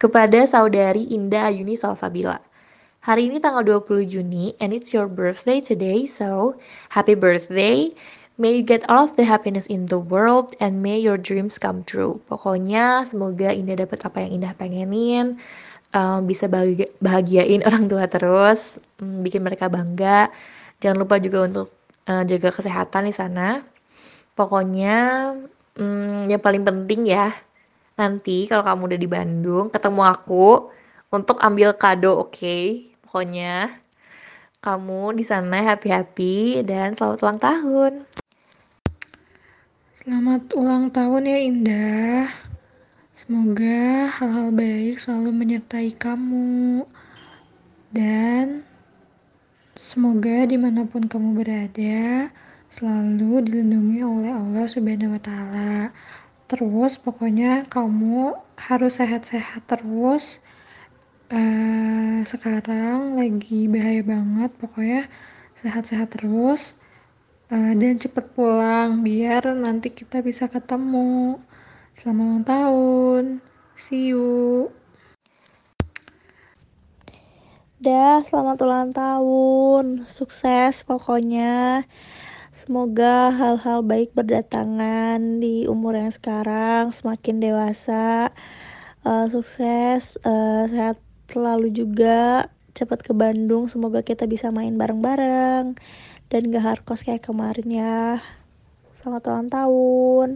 kepada saudari Indah Ayuni Salsabila. Hari ini tanggal 20 Juni and it's your birthday today, so happy birthday. May you get all of the happiness in the world and may your dreams come true. Pokoknya semoga Indah dapat apa yang Indah pengenin, um, bisa bahagia, bahagiain orang tua terus, um, bikin mereka bangga. Jangan lupa juga untuk uh, jaga kesehatan di sana. Pokoknya um, yang paling penting ya, nanti kalau kamu udah di Bandung, ketemu aku untuk ambil kado, oke? Okay? Pokoknya kamu di sana happy-happy dan selamat ulang tahun. Selamat ulang tahun ya Indah. Semoga hal-hal baik selalu menyertai kamu. Dan semoga di mana pun kamu berada, selalu dilindungi oleh Allah Subhanahu wa Ta'ala. Terus, pokoknya kamu harus sehat-sehat terus. Uh, sekarang lagi bahaya banget pokoknya sehat-sehat terus. Uh, dan cepet pulang biar nanti kita bisa ketemu. Selamat ulang tahun. See you. Dah, selamat ulang tahun. Sukses pokoknya. Semoga hal-hal baik berdatangan di umur yang sekarang, semakin dewasa. Uh, sukses, uh, sehat selalu juga cepat ke Bandung semoga kita bisa main bareng-bareng dan gak hardcore kayak kemarin ya selamat ulang tahun